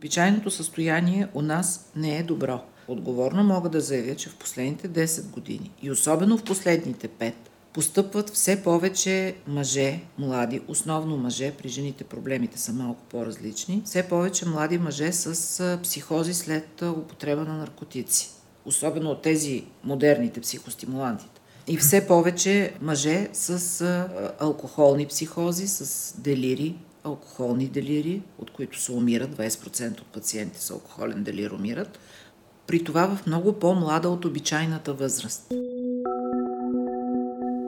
Обичайното състояние у нас не е добро. Отговорно мога да заявя, че в последните 10 години и особено в последните 5 постъпват все повече мъже, млади, основно мъже, при жените проблемите са малко по-различни, все повече млади мъже с психози след употреба на наркотици. Особено от тези модерните психостимулантите. И все повече мъже с алкохолни психози, с делири, алкохолни делири, от които се умират, 20% от пациенти с алкохолен делир умират, при това в много по-млада от обичайната възраст.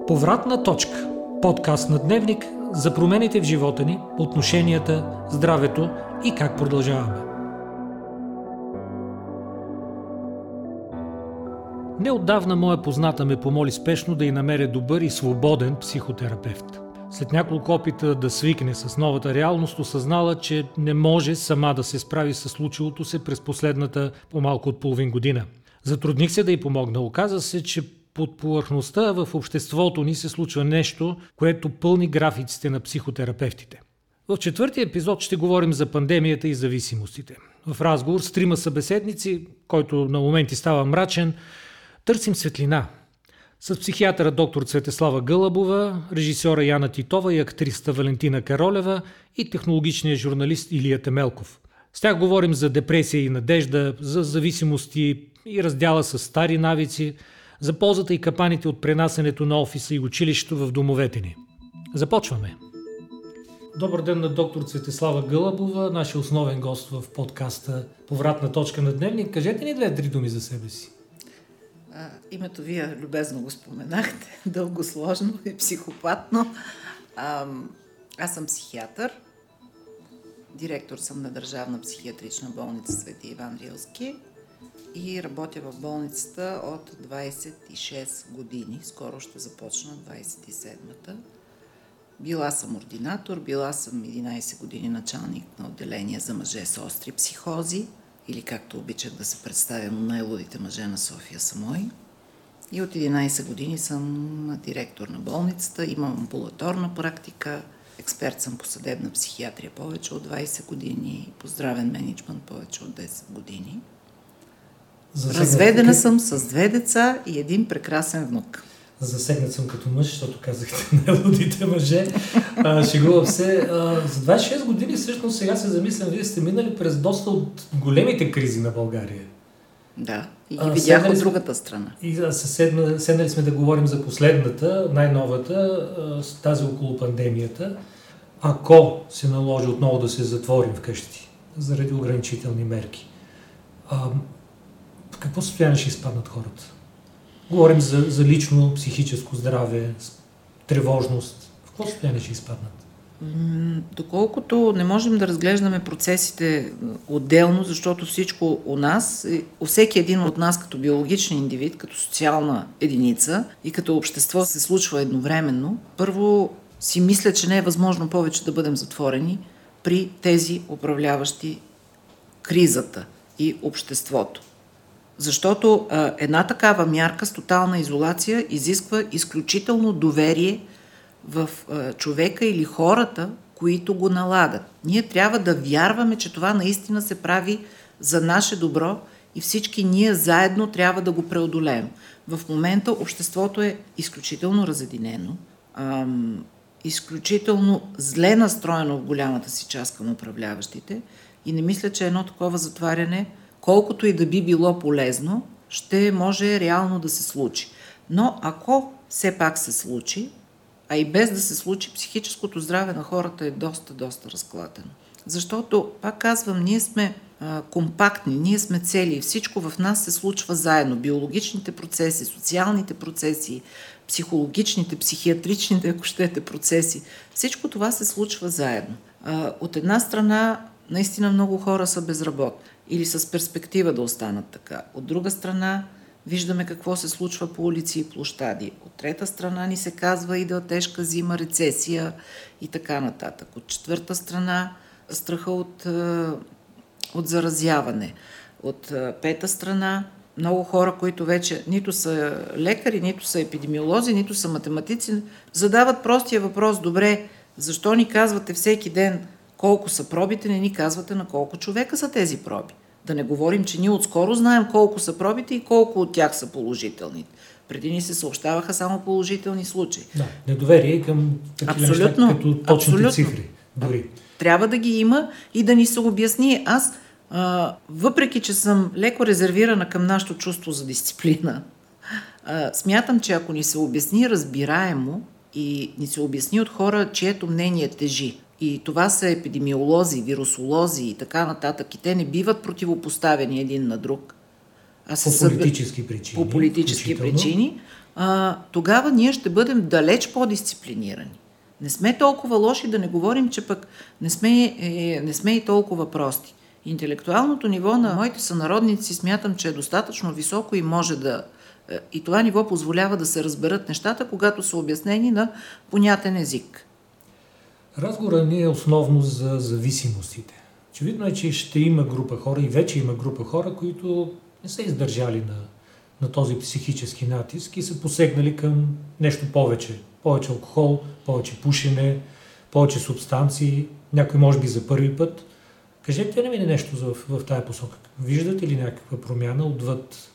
Повратна точка. Подкаст на Дневник за промените в живота ни, отношенията, здравето и как продължаваме. Неотдавна моя позната ме помоли спешно да й намеря добър и свободен психотерапевт. След няколко опита да свикне с новата реалност, осъзнала, че не може сама да се справи с случилото се през последната по-малко от половин година. Затрудних се да й помогна. Оказа се, че под повърхността в обществото ни се случва нещо, което пълни графиците на психотерапевтите. В четвъртия епизод ще говорим за пандемията и зависимостите. В разговор с трима събеседници, който на моменти става мрачен, търсим светлина. С психиатъра доктор Цветеслава Гълъбова, режисьора Яна Титова и актриста Валентина Каролева и технологичния журналист Илия Темелков. С тях говорим за депресия и надежда, за зависимости и раздяла с стари навици – за ползата и капаните от пренасенето на офиса и училището в домовете ни. Започваме! Добър ден на доктор Цветеслава Гълъбова, нашия основен гост в подкаста Повратна точка на дневник. Кажете ни две-три думи за себе си. Името вие любезно го споменахте, дълго сложно и психопатно. А, аз съм психиатър, директор съм на Държавна психиатрична болница Свети Иван Рилски и работя в болницата от 26 години. Скоро ще започна 27-та. Била съм ординатор, била съм 11 години началник на отделение за мъже с остри психози, или както обичах да се представям, най-лудите мъже на София са мои. И от 11 години съм директор на болницата, имам амбулаторна практика, експерт съм по съдебна психиатрия повече от 20 години, по здравен менеджмент повече от 10 години. Засегнат Разведена съм с две деца и един прекрасен внук. Засегнат съм като мъж, защото казахте най-лудите мъже. А, шегувам се. А, за 26 години всъщност сега се замислям, вие сте минали през доста от големите кризи на България. Да, и ги видях от другата страна. И седна, седнали сме да говорим за последната, най-новата, тази около пандемията. Ако се наложи отново да се затворим вкъщи заради ограничителни мерки, какво състояние ще изпаднат хората? Говорим за, за лично психическо здраве, тревожност. В какво състояние ще изпаднат? Доколкото не можем да разглеждаме процесите отделно, защото всичко у нас, у всеки един от нас като биологичен индивид, като социална единица и като общество се случва едновременно, първо си мисля, че не е възможно повече да бъдем затворени при тези управляващи кризата и обществото. Защото а, една такава мярка с тотална изолация изисква изключително доверие в а, човека или хората, които го налагат. Ние трябва да вярваме, че това наистина се прави за наше добро и всички ние заедно трябва да го преодолеем. В момента обществото е изключително разединено, ам, изключително зле настроено в голямата си част към управляващите и не мисля, че едно такова затваряне – колкото и да би било полезно, ще може реално да се случи. Но ако все пак се случи, а и без да се случи, психическото здраве на хората е доста, доста разклатено. Защото, пак казвам, ние сме а, компактни, ние сме цели всичко в нас се случва заедно. Биологичните процеси, социалните процеси, психологичните, психиатричните, ако щете, процеси. Всичко това се случва заедно. А, от една страна, наистина много хора са безработни или с перспектива да останат така. От друга страна, виждаме какво се случва по улици и площади. От трета страна ни се казва и да тежка зима, рецесия и така нататък. От четвърта страна страха от, е, от заразяване. От е, пета страна много хора, които вече нито са лекари, нито са епидемиолози, нито са математици, задават простия въпрос, добре, защо ни казвате всеки ден колко са пробите, не ни казвате на колко човека са тези проби. Да не говорим, че ние отскоро знаем колко са пробите и колко от тях са положителни. Преди ни се съобщаваха само положителни случаи. Да, недоверие към такива абсолютно, неща, като точните абсолютно. цифри. Дори. Трябва да ги има и да ни се обясни. Аз, а, въпреки че съм леко резервирана към нашето чувство за дисциплина, а, смятам, че ако ни се обясни разбираемо и ни се обясни от хора, чието мнение тежи, и това са епидемиолози, вирусолози и така нататък, и те не биват противопоставени един на друг, а се по политически причини. По политически причини, а, тогава ние ще бъдем далеч по-дисциплинирани. Не сме толкова лоши, да не говорим, че пък не сме, е, не сме и толкова прости. Интелектуалното ниво на моите сънародници смятам, че е достатъчно високо и може да. Е, и това ниво позволява да се разберат нещата, когато са обяснени на понятен език. Разговорът ни е основно за зависимостите. Очевидно е, че ще има група хора и вече има група хора, които не са издържали на, на този психически натиск и са посегнали към нещо повече. Повече алкохол, повече пушене, повече субстанции, някой може би за първи път. Кажете ли ми нещо в, в тая посока? Виждате ли някаква промяна отвъд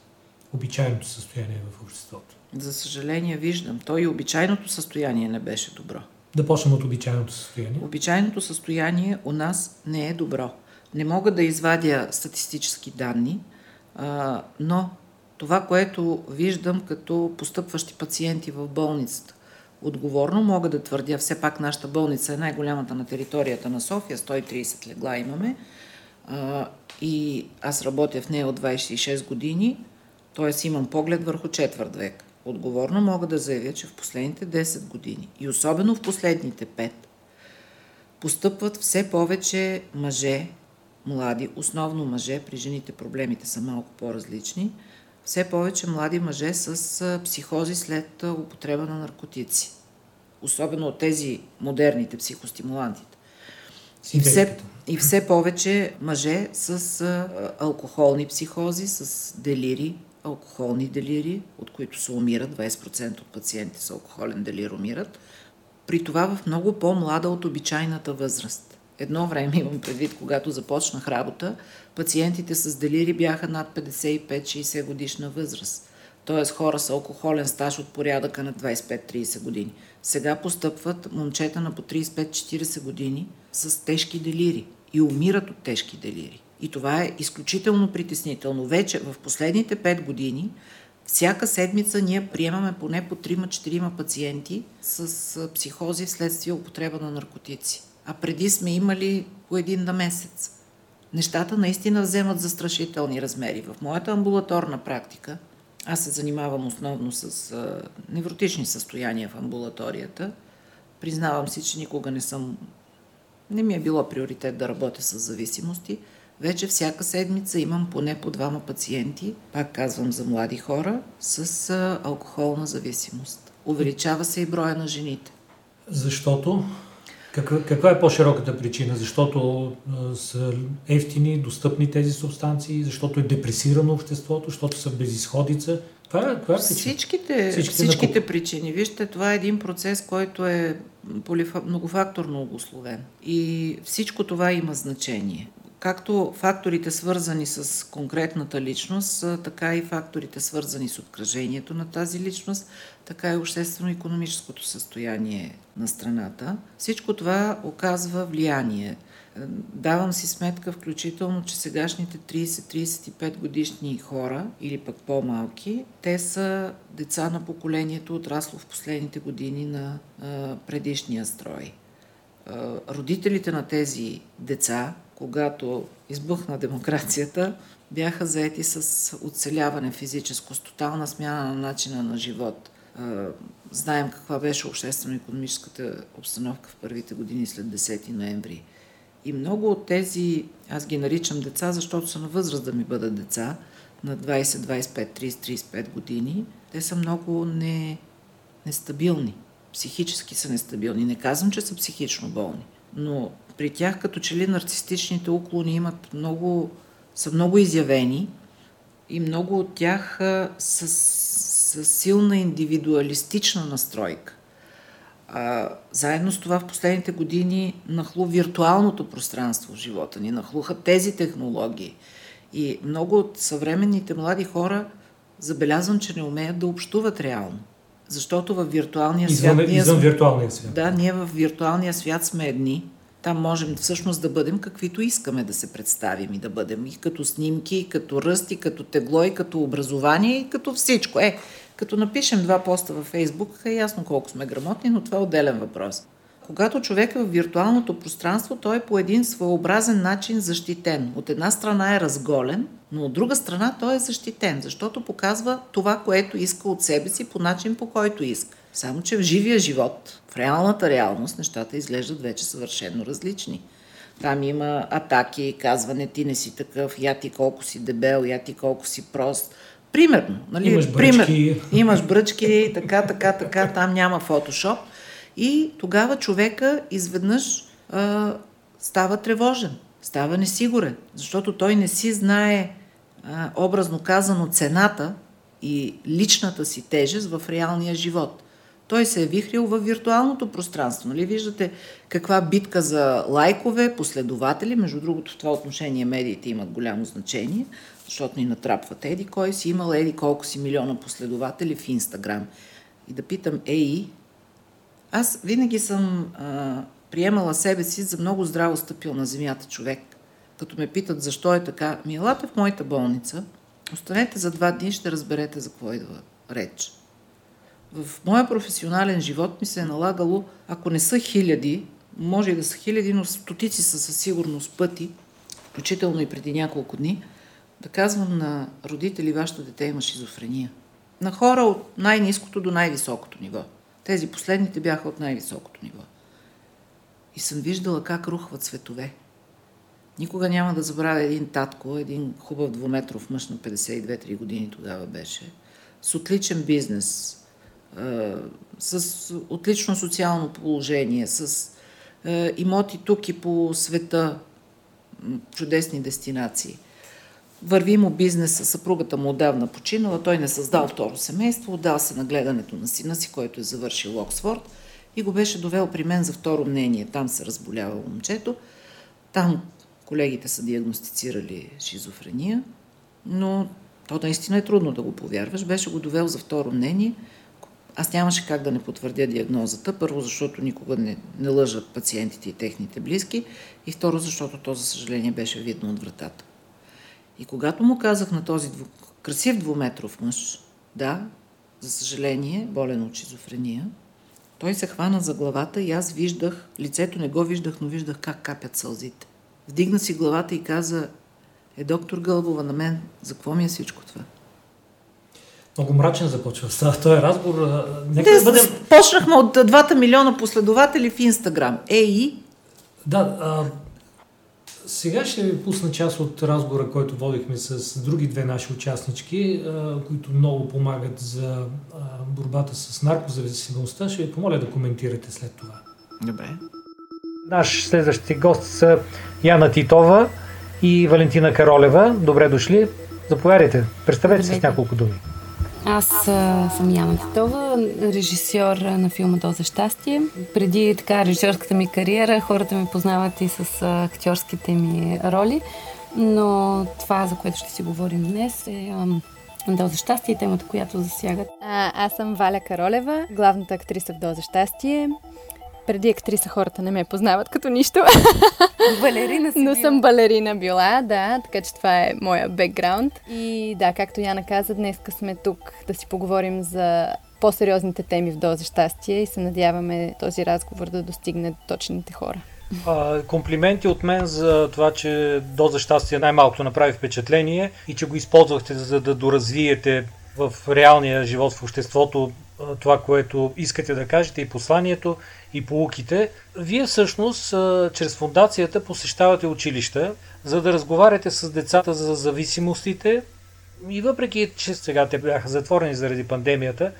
обичайното състояние в обществото? За съжаление виждам. То и обичайното състояние не беше добро. Да почнем от обичайното състояние. Обичайното състояние у нас не е добро. Не мога да извадя статистически данни, а, но това, което виждам като постъпващи пациенти в болницата, отговорно мога да твърдя, все пак нашата болница е най-голямата на територията на София, 130 легла имаме, а, и аз работя в нея от 26 години, т.е. имам поглед върху четвърт век. Отговорно мога да заявя, че в последните 10 години и особено в последните 5 постъпват все повече мъже, млади, основно мъже, при жените проблемите са малко по-различни, все повече млади мъже с психози след употреба на наркотици. Особено от тези модерните психостимулантите. И все, и все повече мъже с алкохолни психози, с делири, алкохолни делири, от които се умират, 20% от пациенти с алкохолен делир умират, при това в много по-млада от обичайната възраст. Едно време имам предвид, когато започнах работа, пациентите с делири бяха над 55-60 годишна възраст. т.е. хора с алкохолен стаж от порядъка на 25-30 години. Сега постъпват момчета на по 35-40 години с тежки делири и умират от тежки делири. И това е изключително притеснително. Вече в последните 5 години всяка седмица ние приемаме поне по 3-4 пациенти с психози вследствие употреба на наркотици. А преди сме имали по един на месец. Нещата наистина вземат застрашителни размери. В моята амбулаторна практика, аз се занимавам основно с невротични състояния в амбулаторията. Признавам си, че никога не съм. Не ми е било приоритет да работя с зависимости. Вече всяка седмица имам поне по двама пациенти, пак казвам за млади хора, с алкохолна зависимост. Увеличава се и броя на жените. Защото? Каква, каква е по-широката причина? Защото а, са ефтини, достъпни тези субстанции, защото е депресирано обществото, защото са безисходица. Това е, това е Всичките, всичките, всичките причини. Вижте, това е един процес, който е многофакторно обословен. И всичко това има значение както факторите свързани с конкретната личност, така и факторите свързани с обкръжението на тази личност, така и обществено-економическото състояние на страната. Всичко това оказва влияние. Давам си сметка включително, че сегашните 30-35 годишни хора, или пък по-малки, те са деца на поколението, отрасло в последните години на а, предишния строй. А, родителите на тези деца, когато избухна демокрацията, бяха заети с оцеляване физическо, с тотална смяна на начина на живот. Знаем каква беше обществено-економическата обстановка в първите години след 10 ноември. И много от тези, аз ги наричам деца, защото са на възраст да ми бъдат деца, на 20, 25, 30, 35 години, те са много не, нестабилни. Психически са нестабилни. Не казвам, че са психично болни, но при тях като че ли нарцистичните уклони имат много, са много изявени и много от тях са с силна индивидуалистична настройка. А, заедно с това в последните години нахлу виртуалното пространство в живота ни, нахлуха тези технологии. И много от съвременните млади хора забелязвам, че не умеят да общуват реално. Защото в виртуалния извън, свят... Ние, извън виртуалния свят. Да, ние в виртуалния свят сме едни. Там можем всъщност да бъдем каквито искаме да се представим и да бъдем. И като снимки, и като ръст, и като тегло, и като образование, и като всичко. Е, като напишем два поста във Фейсбук, е ясно колко сме грамотни, но това е отделен въпрос. Когато човек е в виртуалното пространство, той е по един своеобразен начин защитен. От една страна е разголен, но от друга страна той е защитен, защото показва това, което иска от себе си по начин, по който иска. Само, че в живия живот, в реалната реалност, нещата изглеждат вече съвършено различни. Там има атаки, казване ти не си такъв, я ти колко си дебел, я ти колко си прост. Примерно. Нали? Имаш бръчки. Пример, имаш бръчки, така, така, така, там няма фотошоп. И тогава човека изведнъж а, става тревожен, става несигурен, защото той не си знае, а, образно казано, цената и личната си тежест в реалния живот. Той се е вихрил в виртуалното пространство. Нали? Виждате каква битка за лайкове, последователи. Между другото, в това отношение медиите имат голямо значение, защото ни натрапват еди кой си имал еди колко си милиона последователи в Инстаграм. И да питам, ей, аз винаги съм а, приемала себе си за много здраво стъпил на земята човек. Като ме питат защо е така, ми елате в моята болница, останете за два дни, ще разберете за какво идва реч. В моя професионален живот ми се е налагало, ако не са хиляди, може и да са хиляди, но стотици са със сигурност пъти, включително и преди няколко дни, да казвам на родители, вашето дете има шизофрения. На хора от най-низкото до най-високото ниво – тези последните бяха от най-високото ниво. И съм виждала как рухват светове. Никога няма да забравя един татко, един хубав двуметров мъж на 52-3 години тогава беше, с отличен бизнес, с отлично социално положение, с имоти тук и по света, чудесни дестинации. Върви му бизнеса, съпругата му отдавна починала, той не създал второ семейство, отдал се на гледането на сина си, който е завършил Оксфорд и го беше довел при мен за второ мнение. Там се разболява момчето. Там колегите са диагностицирали шизофрения, но то наистина е трудно да го повярваш. Беше го довел за второ мнение. Аз нямаше как да не потвърдя диагнозата. Първо, защото никога не, не лъжат пациентите и техните близки. И второ, защото то, за съжаление, беше видно от вратата. И когато му казах на този дву... красив двуметров мъж, да, за съжаление, болен от шизофрения, той се хвана за главата и аз виждах, лицето не го виждах, но виждах как капят сълзите. Вдигна си главата и каза, е доктор Гълбова на мен, за какво ми е всичко това? Много мрачен започва с този разговор. Нека да бъдем... Почнахме от двата милиона последователи в Инстаграм. Ей! Да, а, сега ще ви пусна част от разговора, който водихме с други две наши участнички, които много помагат за борбата с наркозависимостта. Ще ви помоля да коментирате след това. Добре. Наш следващи гост са Яна Титова и Валентина Каролева. Добре дошли. Заповядайте. Представете се с няколко думи. Аз съм Яна Титова, режисьор на филма Доза щастие. Преди така режисьорската ми кариера хората ме познават и с актьорските ми роли, но това, за което ще си говорим днес е а, Доза щастие и темата, която засягат. А, аз съм Валя Каролева, главната актриса в Доза щастие преди актриса хората не ме познават като нищо. Балерина си Но била. съм балерина била, да, така че това е моя бекграунд. И да, както Яна каза, днес сме тук да си поговорим за по-сериозните теми в Доза щастие и се надяваме този разговор да достигне до точните хора. А, комплименти от мен за това, че Доза щастие най-малкото направи впечатление и че го използвахте за да доразвиете в реалния живот в обществото това, което искате да кажете и посланието и полуките. Вие всъщност чрез фундацията посещавате училища, за да разговаряте с децата за зависимостите и въпреки, че сега те бяха затворени заради пандемията,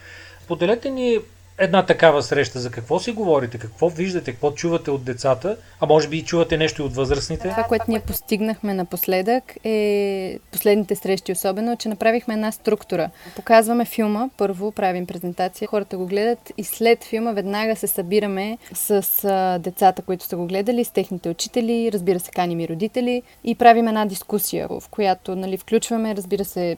поделете ни една такава среща? За какво си говорите? Какво виждате? Какво чувате от децата? А може би и чувате нещо и от възрастните? Това, което ние постигнахме напоследък е последните срещи особено, че направихме една структура. Показваме филма, първо правим презентация, хората го гледат и след филма веднага се събираме с децата, които са го гледали, с техните учители, разбира се, каним и родители и правим една дискусия, в която нали, включваме, разбира се,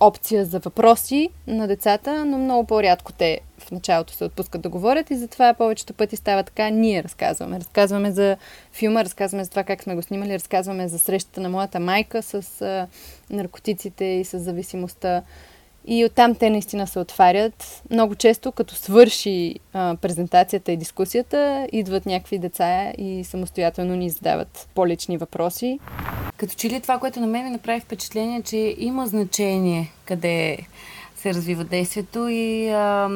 опция за въпроси на децата, но много по-рядко те началото се отпускат да говорят и затова повечето пъти става така. Ние разказваме. Разказваме за филма, разказваме за това как сме го снимали, разказваме за срещата на моята майка с а, наркотиците и с зависимостта. И оттам те наистина се отварят. Много често, като свърши а, презентацията и дискусията, идват някакви деца и самостоятелно ни задават по-лични въпроси. Като че ли това, което на мен ми направи впечатление, че има значение къде се развива действието и а,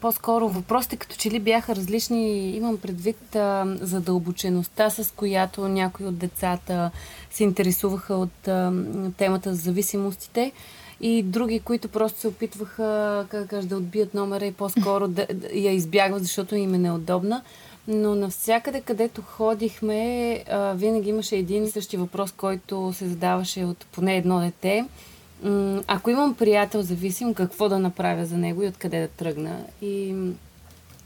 по-скоро въпросите като че ли бяха различни. Имам предвид а, задълбочеността, с която някои от децата се интересуваха от а, темата за зависимостите и други, които просто се опитваха, как кажа, да отбият номера и по-скоро да, да я избягват, защото им е неудобна. Но навсякъде, където ходихме, а, винаги имаше един и същи въпрос, който се задаваше от поне едно дете. Ако имам приятел зависим, какво да направя за него и откъде да тръгна? И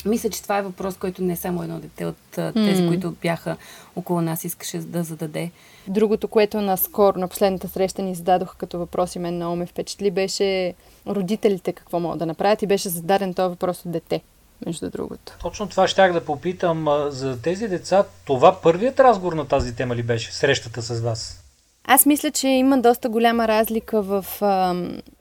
мисля, че това е въпрос, който не е само едно дете от тези, mm. които бяха около нас, искаше да зададе. Другото, което наскоро, на последната среща ни зададоха като въпрос и мен много ме впечатли, беше родителите какво могат да направят и беше зададен този въпрос от дете между другото. Точно това щях да попитам. За тези деца, това първият разговор на тази тема ли беше? Срещата с вас? Аз мисля, че има доста голяма разлика в... А,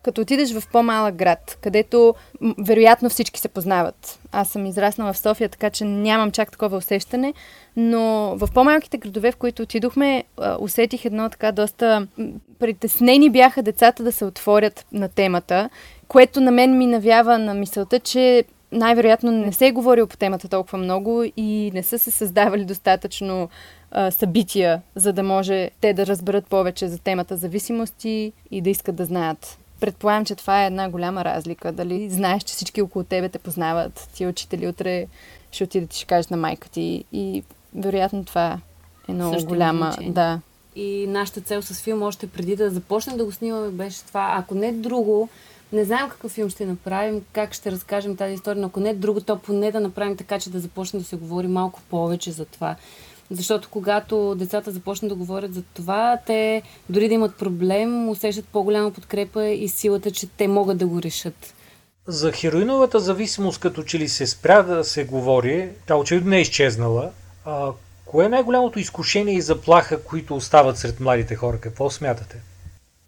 като отидеш в по-малък град, където вероятно всички се познават. Аз съм израснала в София, така че нямам чак такова усещане, но в по-малките градове, в които отидохме, усетих едно така доста... Притеснени бяха децата да се отворят на темата, което на мен ми навява на мисълта, че най-вероятно не се е говорил по темата толкова много и не са се създавали достатъчно а, събития, за да може те да разберат повече за темата зависимости и да искат да знаят. Предполагам, че това е една голяма разлика. Дали знаеш, че всички около тебе те познават, ти учители утре ще отидат и ще кажеш на майка ти. И вероятно това е много Също голяма. Да. И нашата цел с филма още преди да започнем да го снимаме беше това. Ако не друго, не знаем какъв филм ще направим, как ще разкажем тази история, но ако не друго, то поне да направим така, че да започне да се говори малко повече за това. Защото когато децата започнат да говорят за това, те дори да имат проблем, усещат по-голяма подкрепа и силата, че те могат да го решат. За хероиновата зависимост, като че ли се спря да се говори, тя очевидно не е изчезнала. А, кое е най-голямото изкушение и заплаха, които остават сред младите хора? Какво смятате?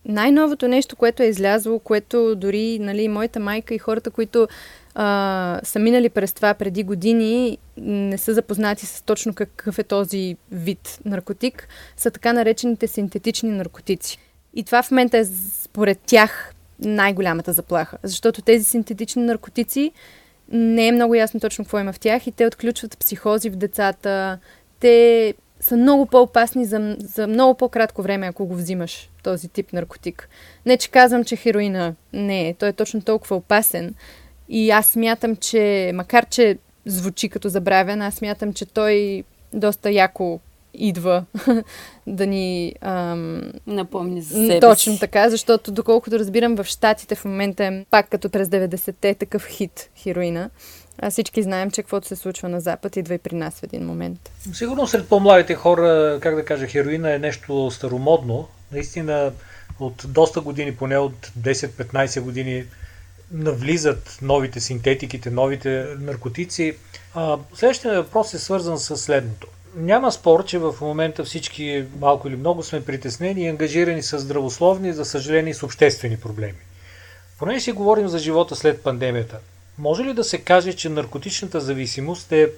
Най-новото нещо, което е излязло, което дори нали, моята майка и хората, които а, са минали през това преди години, не са запознати с точно какъв е този вид наркотик, са така наречените синтетични наркотици. И това в момента е според тях най-голямата заплаха, защото тези синтетични наркотици не е много ясно точно какво има в тях и те отключват психози в децата, те са много по-опасни за, за много по-кратко време, ако го взимаш този тип наркотик. Не, че казвам, че хероина не е. Той е точно толкова опасен. И аз смятам, че, макар че звучи като забравен, аз смятам, че той доста яко идва да ни ам... напомни за себе Точно така, защото доколкото разбирам в Штатите в момента е пак като през 90-те е такъв хит хероина. А всички знаем, че каквото се случва на Запад идва и при нас в един момент. Сигурно сред по-младите хора, как да кажа, хероина е нещо старомодно. Наистина от доста години, поне от 10-15 години, навлизат новите синтетиките, новите наркотици. А, следващия въпрос е свързан с следното. Няма спор, че в момента всички малко или много сме притеснени и ангажирани с здравословни, за съжаление, с обществени проблеми. Поне си говорим за живота след пандемията. Може ли да се каже, че наркотичната зависимост е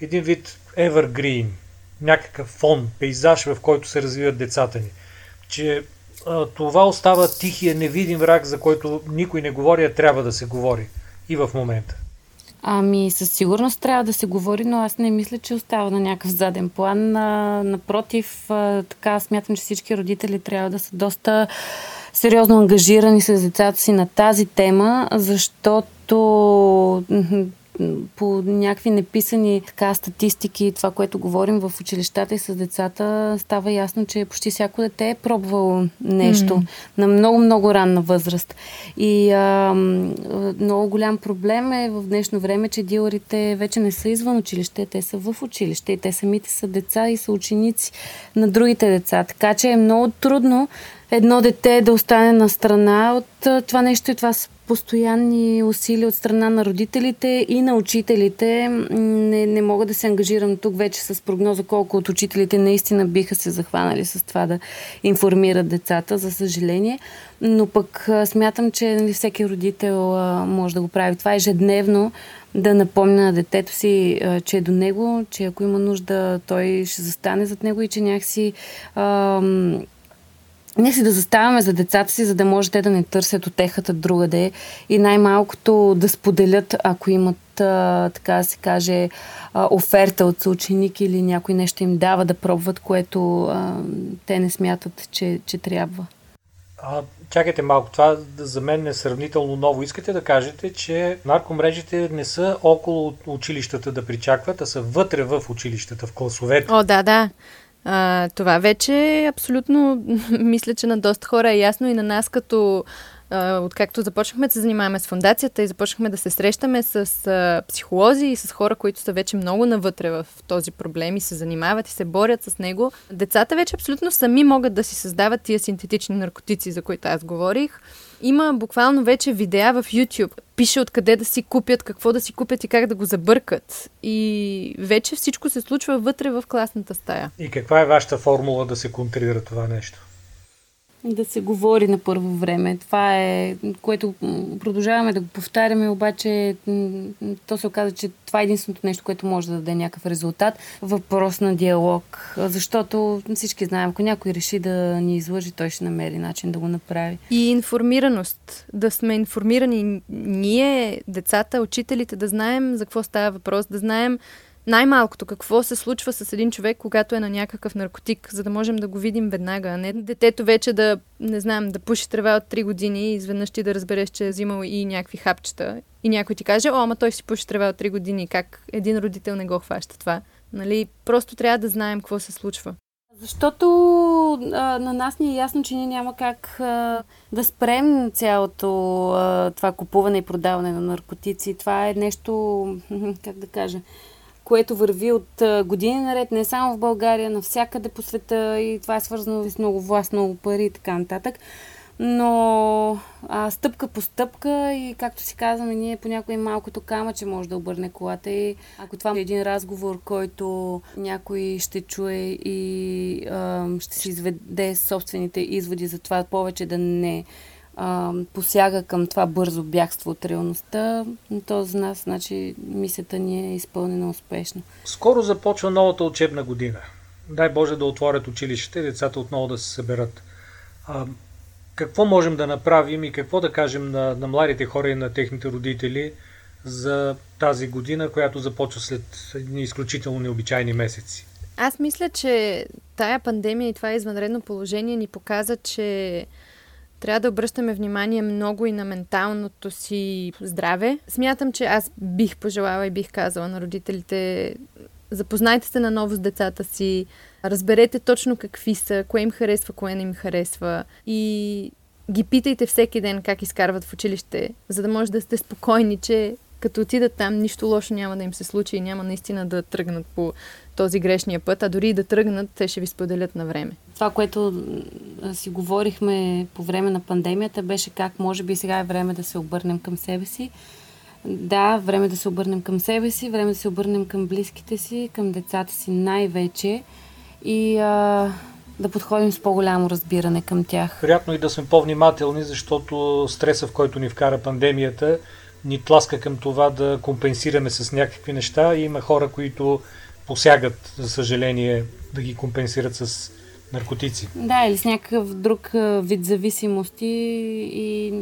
един вид evergreen, някакъв фон, пейзаж, в който се развиват децата ни? Че това остава тихия, невидим враг, за който никой не говори, а трябва да се говори и в момента. Ами, със сигурност трябва да се говори, но аз не мисля, че остава на някакъв заден план. А, напротив, а, така смятам, че всички родители трябва да са доста сериозно ангажирани с децата си на тази тема, защото по някакви неписани така статистики, това, което говорим в училищата и с децата, става ясно, че почти всяко дете е пробвало нещо mm. на много-много ранна възраст. И а, много голям проблем е в днешно време, че дилърите вече не са извън училище, те са в училище и те самите са деца и са ученици на другите деца. Така че е много трудно едно дете да остане на страна от това нещо и това са постоянни усилия от страна на родителите и на учителите. Не, не мога да се ангажирам тук вече с прогноза колко от учителите наистина биха се захванали с това да информират децата, за съжаление. Но пък смятам, че нали, всеки родител а, може да го прави. Това ежедневно да напомня на детето си, а, че е до него, че ако има нужда, той ще застане зад него и че някакси а, не си да заставаме за децата си, за да може те да не търсят отехата другаде и най-малкото да споделят, ако имат, а, така да се каже, а, оферта от съученик или някой нещо им дава да пробват, което а, те не смятат, че, че трябва. А, чакайте малко, това за мен е сравнително ново. Искате да кажете, че наркомрежите не са около училищата да причакват, а са вътре в училищата, в класовете. О, да, да. А, това вече абсолютно мисля, че на доста хора е ясно и на нас като откакто започнахме да се занимаваме с фундацията и започнахме да се срещаме с а, психолози и с хора, които са вече много навътре в този проблем и се занимават и се борят с него, децата вече абсолютно сами могат да си създават тия синтетични наркотици, за които аз говорих. Има буквално вече видеа в YouTube. Пише откъде да си купят, какво да си купят и как да го забъркат. И вече всичко се случва вътре в класната стая. И каква е вашата формула да се контририра това нещо? Да се говори на първо време. Това е, което продължаваме да го повтаряме, обаче то се оказа, че това е единственото нещо, което може да даде някакъв резултат. Въпрос на диалог, защото всички знаем, ако някой реши да ни излъжи, той ще намери начин да го направи. И информираност. Да сме информирани ние, децата, учителите, да знаем за какво става въпрос, да знаем най-малкото какво се случва с един човек, когато е на някакъв наркотик, за да можем да го видим веднага, а не детето вече да, не знам, да пуши трева от 3 години и изведнъж ти да разбереш, че е взимал и някакви хапчета. И някой ти каже, о, ама той си пуши трева от 3 години. Как един родител не го хваща това? Нали? Просто трябва да знаем какво се случва. Защото а, на нас ни е ясно, че ние няма как а, да спрем цялото а, това купуване и продаване на наркотици. Това е нещо, как да кажа, което върви от години наред, не само в България, навсякъде по света и това е свързано с много власт, много пари и така нататък. Но а, стъпка по стъпка и както си казваме, ние понякога малкото камъче може да обърне колата и ако това е един разговор, който някой ще чуе и а, ще си изведе собствените изводи за това повече да не а, посяга към това бързо бягство от реалността, то за нас, значи, мисията ни е изпълнена успешно. Скоро започва новата учебна година. Дай Боже да отворят училищата и децата отново да се съберат. А, какво можем да направим и какво да кажем на, на младите хора и на техните родители за тази година, която започва след едни изключително необичайни месеци? Аз мисля, че тая пандемия и това извънредно положение ни показа, че трябва да обръщаме внимание много и на менталното си здраве. Смятам, че аз бих пожелала и бих казала на родителите запознайте се наново с децата си, разберете точно какви са, кое им харесва, кое не им харесва и ги питайте всеки ден как изкарват в училище, за да може да сте спокойни, че като отидат там, нищо лошо няма да им се случи и няма наистина да тръгнат по този грешния път, а дори и да тръгнат, те ще ви споделят на време. Това, което си говорихме по време на пандемията, беше как може би сега е време да се обърнем към себе си. Да, време да се обърнем към себе си, време да се обърнем към близките си, към децата си най-вече и а, да подходим с по-голямо разбиране към тях. Вероятно и да сме по-внимателни, защото стреса, в който ни вкара пандемията, ни тласка към това да компенсираме с някакви неща. И има хора, които посягат, за съжаление, да ги компенсират с наркотици. Да, или с някакъв друг вид зависимости и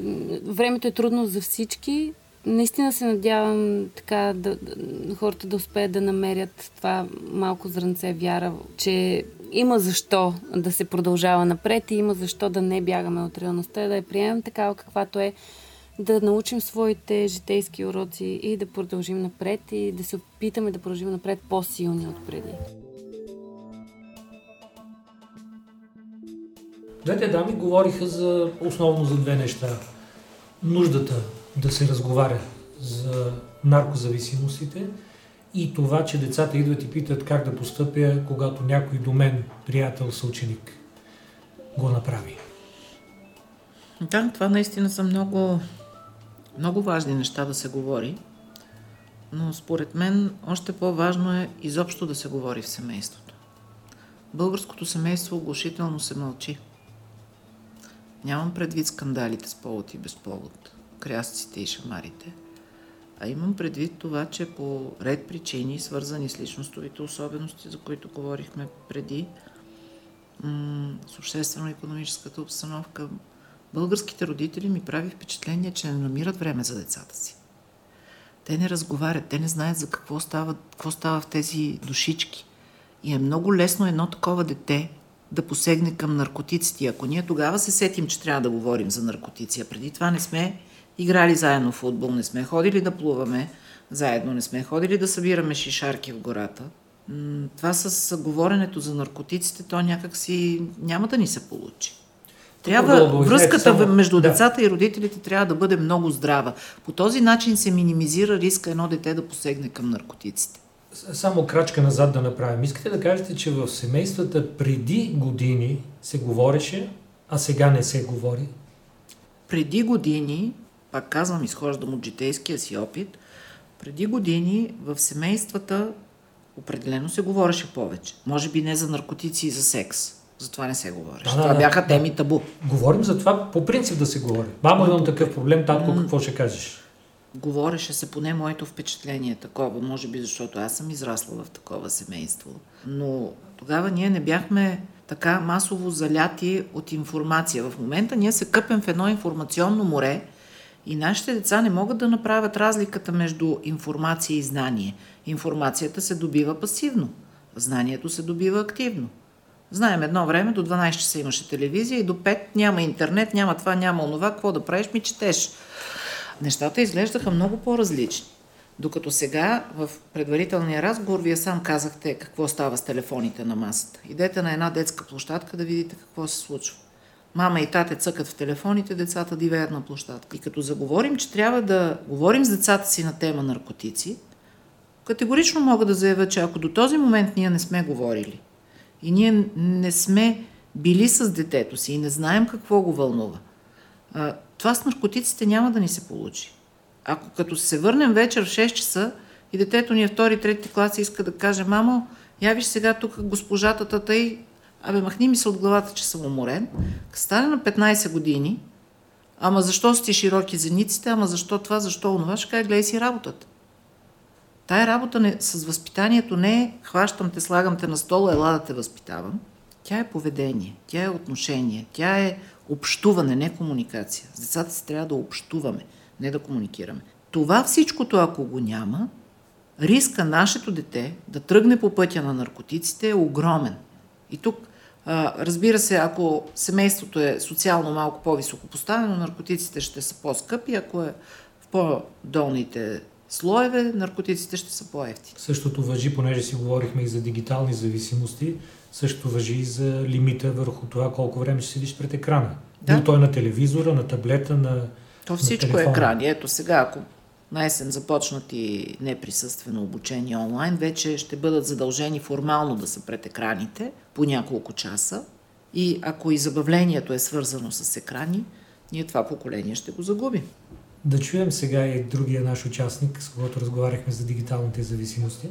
времето е трудно за всички. Наистина се надявам така да, да, хората да успеят да намерят това малко зранце вяра, че има защо да се продължава напред и има защо да не бягаме от реалността, да я приемем такава каквато е да научим своите житейски уроци и да продължим напред и да се опитаме да продължим напред по-силни от преди. Двете дами говориха за, основно за две неща. Нуждата да се разговаря за наркозависимостите и това, че децата идват и питат как да постъпя, когато някой до мен, приятел, съученик, го направи. Да, това наистина са много, много важни неща да се говори, но според мен още по-важно е изобщо да се говори в семейството. Българското семейство оглушително се мълчи. Нямам предвид скандалите с повод и без повод, крясците и шамарите, а имам предвид това, че по ред причини, свързани с личностовите особености, за които говорихме преди, с обществено-економическата обстановка, българските родители ми прави впечатление, че не намират време за децата си. Те не разговарят, те не знаят за какво става, какво става в тези душички. И е много лесно едно такова дете да посегне към наркотиците. Ако ние тогава се сетим, че трябва да говорим за наркотици, а преди това не сме играли заедно в футбол, не сме ходили да плуваме заедно, не сме ходили да събираме шишарки в гората, това с говоренето за наркотиците, то някак си няма да ни се получи. Трябва, връзката само... между да. децата и родителите трябва да бъде много здрава. По този начин се минимизира риска едно дете да посегне към наркотиците. Само крачка назад да направим. Искате да кажете, че в семействата преди години се говореше, а сега не се говори? Преди години, пак казвам, изхождам от житейския си опит, преди години в семействата определено се говореше повече. Може би не за наркотици и за секс. Затова не се говореше. Да, това да, бяха теми да. табу. Говорим за това по принцип да се говори. Мамо, имам такъв проблем, татко, какво ще кажеш? Говореше се, поне моето впечатление такова, може би защото аз съм израсла в такова семейство. Но тогава ние не бяхме така масово заляти от информация. В момента ние се къпем в едно информационно море и нашите деца не могат да направят разликата между информация и знание. Информацията се добива пасивно, знанието се добива активно. Знаем едно време, до 12 часа имаше телевизия и до 5 няма интернет, няма това, няма онова, какво да правиш, ми четеш нещата изглеждаха много по-различни. Докато сега в предварителния разговор вие сам казахте какво става с телефоните на масата. Идете на една детска площадка да видите какво се случва. Мама и тате цъкат в телефоните, децата дивеят на площадка. И като заговорим, че трябва да говорим с децата си на тема наркотици, категорично мога да заявя, че ако до този момент ние не сме говорили и ние не сме били с детето си и не знаем какво го вълнува, това с наркотиците няма да ни се получи. Ако като се върнем вечер в 6 часа и детето ни е втори, трети клас и иска да каже, мамо, я виж сега тук госпожата тата и абе махни ми се от главата, че съм уморен, стане на 15 години, ама защо сте широки зениците, ама защо това, защо онова, ще кажа, гледай си работата. Тая работа не, с възпитанието не е хващам те, слагам те на стола, ела да те възпитавам. Тя е поведение, тя е отношение, тя е общуване, не комуникация. С децата си трябва да общуваме, не да комуникираме. Това всичкото, ако го няма, риска нашето дете да тръгне по пътя на наркотиците е огромен. И тук, разбира се, ако семейството е социално малко по-високо поставено, наркотиците ще са по-скъпи, ако е в по-долните слоеве, наркотиците ще са по-ефтини. Същото въжи, понеже си говорихме и за дигитални зависимости, също въжи и за лимита върху това колко време ще седиш пред екрана. Да. Бил той на телевизора, на таблета, на То всичко на е екрани. Ето сега, ако на есен започнат и неприсъствено обучение онлайн, вече ще бъдат задължени формално да са пред екраните по няколко часа. И ако и забавлението е свързано с екрани, ние това поколение ще го загубим. Да чуем сега и другия наш участник, с когото разговаряхме за дигиталните зависимости.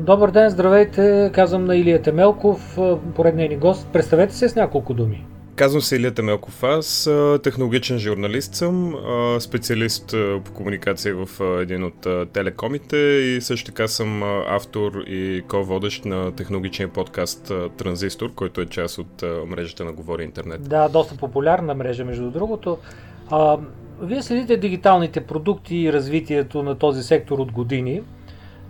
Добър ден, здравейте. Казвам на Илия Темелков, поредния ни гост. Представете се с няколко думи. Казвам се Илия Темелков. Аз технологичен журналист съм, специалист по комуникация в един от телекомите и също така съм автор и ко-водещ на технологичния подкаст Транзистор, който е част от мрежата на Говори Интернет. Да, доста популярна мрежа, между другото. Вие следите дигиталните продукти и развитието на този сектор от години.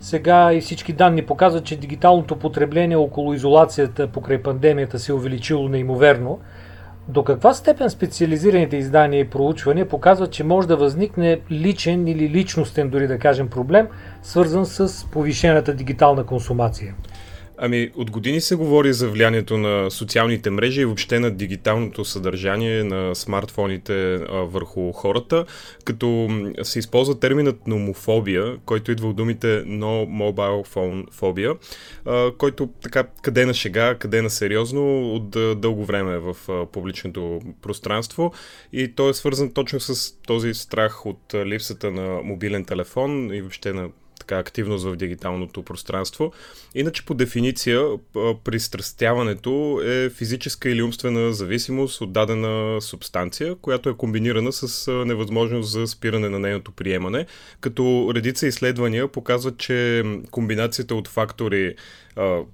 Сега и всички данни показват, че дигиталното потребление около изолацията покрай пандемията се е увеличило неимоверно. До каква степен специализираните издания и проучвания показват, че може да възникне личен или личностен, дори да кажем, проблем, свързан с повишената дигитална консумация? Ами, от години се говори за влиянието на социалните мрежи и въобще на дигиталното съдържание на смартфоните а, върху хората, като се използва терминът номофобия, който идва от думите no mobile phone phobia, а, който така къде на шега, къде на сериозно от дълго време в а, публичното пространство. И то е свързан точно с този страх от липсата на мобилен телефон и въобще на така активност в дигиталното пространство. Иначе по дефиниция пристрастяването е физическа или умствена зависимост от дадена субстанция, която е комбинирана с невъзможност за спиране на нейното приемане, като редица изследвания показват, че комбинацията от фактори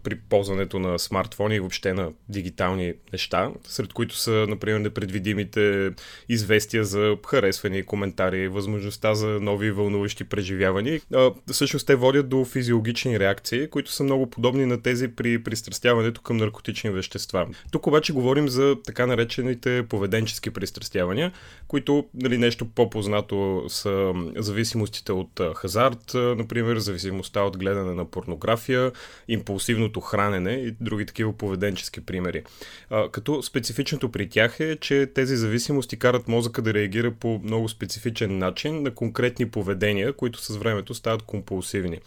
при ползването на смартфони и въобще на дигитални неща, сред които са, например, непредвидимите известия за харесвани коментари, възможността за нови вълнуващи преживявания. А, всъщност те водят до физиологични реакции, които са много подобни на тези при пристрастяването към наркотични вещества. Тук обаче говорим за така наречените поведенчески пристрастявания, които нали, нещо по-познато са зависимостите от хазарт, например, зависимостта от гледане на порнография, импулсивното хранене и други такива поведенчески примери. Като специфичното при тях е, че тези зависимости карат мозъка да реагира по много специфичен начин на конкретни поведения, които с времето стават компулсивни.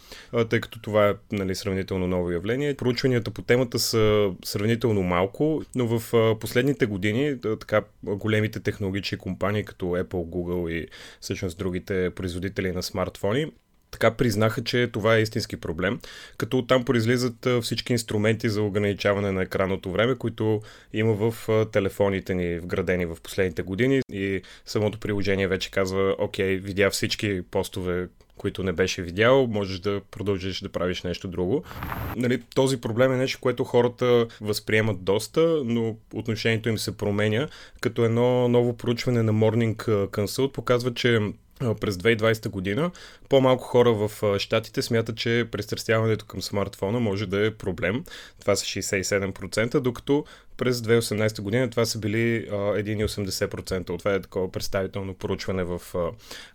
Тъй като това е нали, сравнително ново явление. Проучванията по темата са сравнително малко, но в последните години така големите технологични компании като Apple, Google и всъщност другите производители на смартфони така признаха, че това е истински проблем, като оттам произлизат всички инструменти за ограничаване на екранното време, които има в телефоните ни вградени в последните години. И самото приложение вече казва, окей, видя всички постове, които не беше видял, можеш да продължиш да правиш нещо друго. Нали, този проблем е нещо, което хората възприемат доста, но отношението им се променя, като едно ново проучване на Morning Consult показва, че през 2020 година по-малко хора в щатите смятат, че пристрастяването към смартфона може да е проблем. Това са 67%, докато през 2018 година това са били 1,80%. Това е такова представително поручване в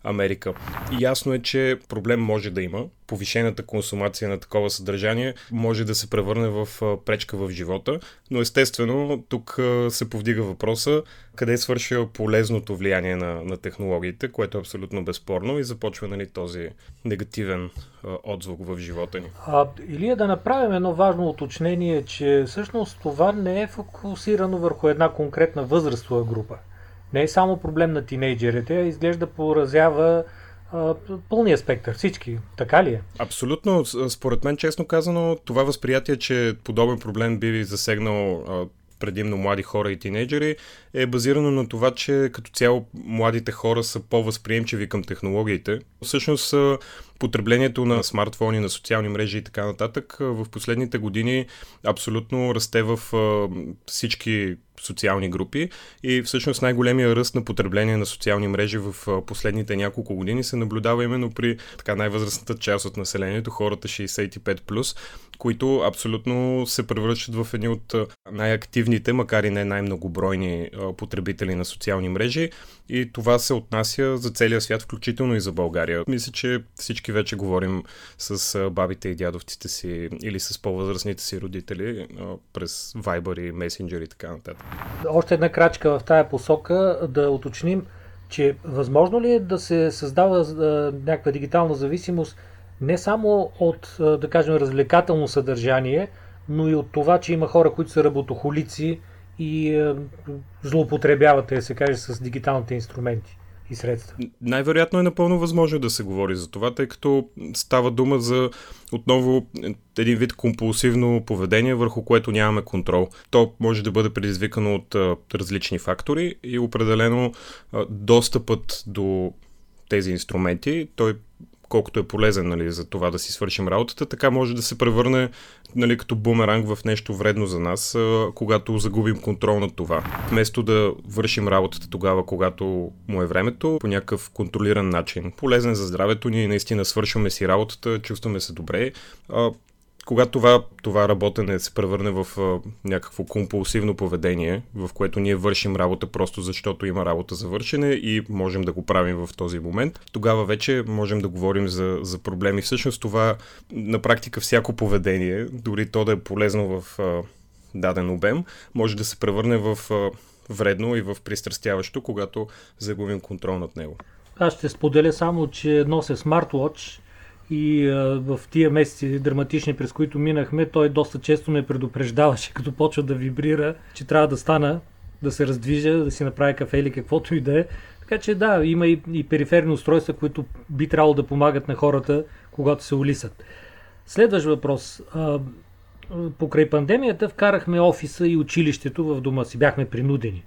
Америка. И ясно е, че проблем може да има. Повишената консумация на такова съдържание може да се превърне в пречка в живота, но естествено тук се повдига въпроса къде свършва полезното влияние на, на технологиите, което е абсолютно безспорно и започва нали, този негативен отзвук в живота ни. А, Илия, да направим едно важно уточнение, че всъщност това не е фокусирано върху една конкретна възрастова група. Не е само проблем на тинейджерите, а изглежда поразява пълния спектър, всички. Така ли е? Абсолютно. Според мен, честно казано, това възприятие, че подобен проблем би засегнал предимно млади хора и тинейджери, е базирано на това, че като цяло младите хора са по-възприемчиви към технологиите. Всъщност потреблението на смартфони, на социални мрежи и така нататък в последните години абсолютно расте в всички социални групи и всъщност най-големия ръст на потребление на социални мрежи в последните няколко години се наблюдава именно при така най-възрастната част от населението, хората 65+, които абсолютно се превръщат в едни от най-активните, макар и не най-многобройни потребители на социални мрежи и това се отнася за целия свят, включително и за България. Мисля, че всички вече говорим с бабите и дядовците си или с по-възрастните си родители през Viber и Messenger и така нататък. Още една крачка в тая посока да уточним, че възможно ли е да се създава някаква дигитална зависимост не само от, да кажем, развлекателно съдържание, но и от това, че има хора, които са работохолици и е, злоупотребяват, да се каже, с дигиталните инструменти и средства. Най-вероятно е напълно възможно да се говори за това, тъй като става дума за отново един вид компулсивно поведение, върху което нямаме контрол. То може да бъде предизвикано от различни фактори и определено достъпът до тези инструменти, той колкото е полезен нали, за това да си свършим работата, така може да се превърне нали, като бумеранг в нещо вредно за нас, когато загубим контрол над това. Вместо да вършим работата тогава, когато му е времето, по някакъв контролиран начин, полезен за здравето ни, наистина свършваме си работата, чувстваме се добре, когато това, това работене се превърне в а, някакво компулсивно поведение, в което ние вършим работа просто защото има работа за вършене и можем да го правим в този момент, тогава вече можем да говорим за, за проблеми. Всъщност това на практика всяко поведение, дори то да е полезно в а, даден обем, може да се превърне в а, вредно и в пристрастяващо, когато загубим контрол над него. Аз ще споделя само, че нося смарт-вотч и а, в тия месеци драматични, през които минахме, той доста често ме предупреждаваше, като почва да вибрира, че трябва да стана, да се раздвижа, да си направя кафе или каквото и да е. Така че да, има и, и периферни устройства, които би трябвало да помагат на хората, когато се улисат. Следващ въпрос. А, покрай пандемията вкарахме офиса и училището в дома си. Бяхме принудени.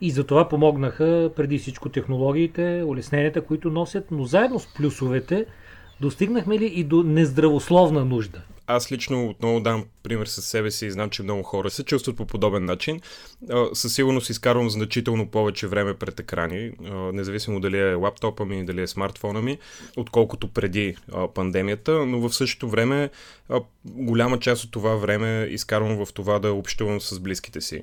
И за това помогнаха преди всичко технологиите, улесненията, които носят, но заедно с плюсовете достигнахме ли и до нездравословна нужда? Аз лично отново дам пример със себе си и знам, че много хора се чувстват по подобен начин. Със сигурност изкарвам значително повече време пред екрани, независимо дали е лаптопа ми, дали е смартфона ми, отколкото преди пандемията, но в същото време голяма част от това време изкарвам в това да общувам с близките си.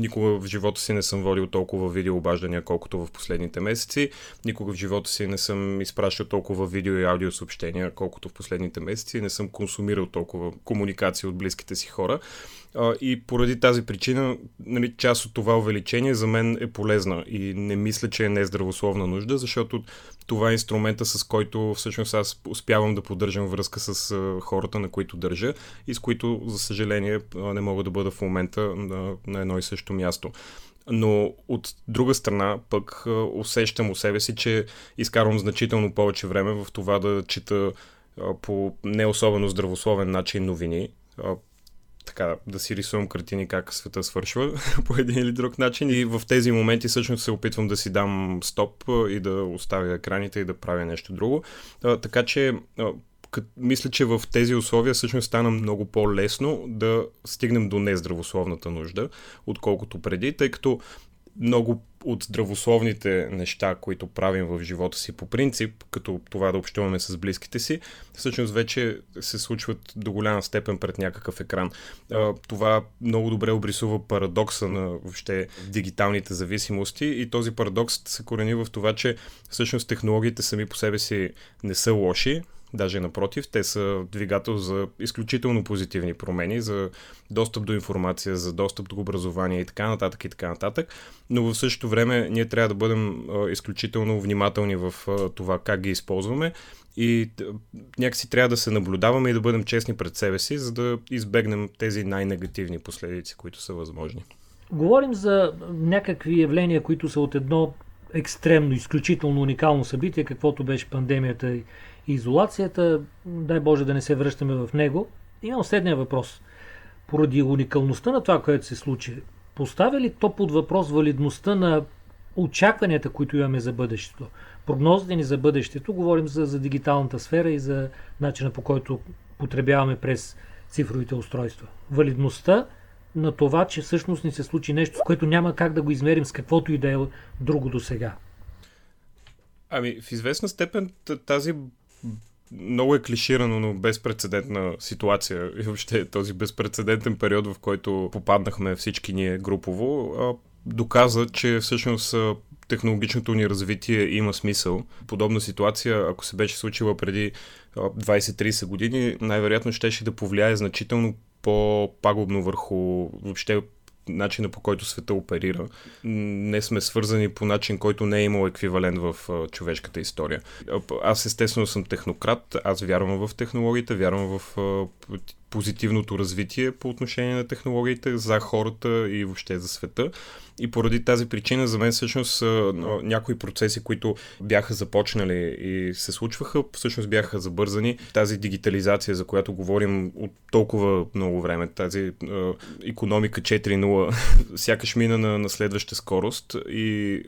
Никога в живота си не съм водил толкова видеообаждания, колкото в последните месеци. Никога в живота си не съм изпращал толкова видео и аудио съобщения, колкото в последните месеци. Не съм консумирал толкова комуникация от близките си хора. И поради тази причина, нали, част от това увеличение за мен е полезна и не мисля, че е нездравословна нужда, защото това е инструмента, с който всъщност аз успявам да поддържам връзка с хората, на които държа и с които, за съжаление, не мога да бъда в момента на, на едно и също място но от друга страна пък усещам у себе си, че изкарвам значително повече време в това да чета по не особено здравословен начин новини. Така, да си рисувам картини как света свършва по един или друг начин. И в тези моменти всъщност се опитвам да си дам стоп и да оставя екраните и да правя нещо друго. Така че мисля, че в тези условия всъщност стана много по-лесно да стигнем до нездравословната нужда, отколкото преди, тъй като много от здравословните неща, които правим в живота си по принцип, като това да общуваме с близките си, всъщност вече се случват до голяма степен пред някакъв екран. Това много добре обрисува парадокса на въобще дигиталните зависимости и този парадокс се корени в това, че всъщност технологиите сами по себе си не са лоши, Даже напротив, те са двигател за изключително позитивни промени, за достъп до информация, за достъп до образование и така нататък и така нататък. Но в същото време ние трябва да бъдем изключително внимателни в това как ги използваме и някакси трябва да се наблюдаваме и да бъдем честни пред себе си, за да избегнем тези най-негативни последици, които са възможни. Говорим за някакви явления, които са от едно екстремно, изключително уникално събитие, каквото беше пандемията и изолацията, дай Боже да не се връщаме в него. Имам следния въпрос. Поради уникалността на това, което се случи, поставя ли то под въпрос валидността на очакванията, които имаме за бъдещето? Прогнозите ни за бъдещето, говорим за, за дигиталната сфера и за начина по който потребяваме през цифровите устройства. Валидността на това, че всъщност ни се случи нещо, с което няма как да го измерим с каквото и да е друго до сега. Ами, в известна степен тази много е клиширано, но безпредседентна ситуация и въобще този безпредседентен период, в който попаднахме всички ние групово, доказа, че всъщност технологичното ни развитие има смисъл. Подобна ситуация, ако се беше случила преди 20-30 години, най-вероятно щеше да повлияе значително по-пагубно върху въобще начина по който света оперира. Не сме свързани по начин, който не е имал еквивалент в човешката история. Аз естествено съм технократ, аз вярвам в технологиите, вярвам в позитивното развитие по отношение на технологиите за хората и въобще за света. И поради тази причина за мен всъщност някои процеси, които бяха започнали и се случваха, всъщност бяха забързани. Тази дигитализация, за която говорим от толкова много време, тази економика 4.0, сякаш мина на, на следваща скорост и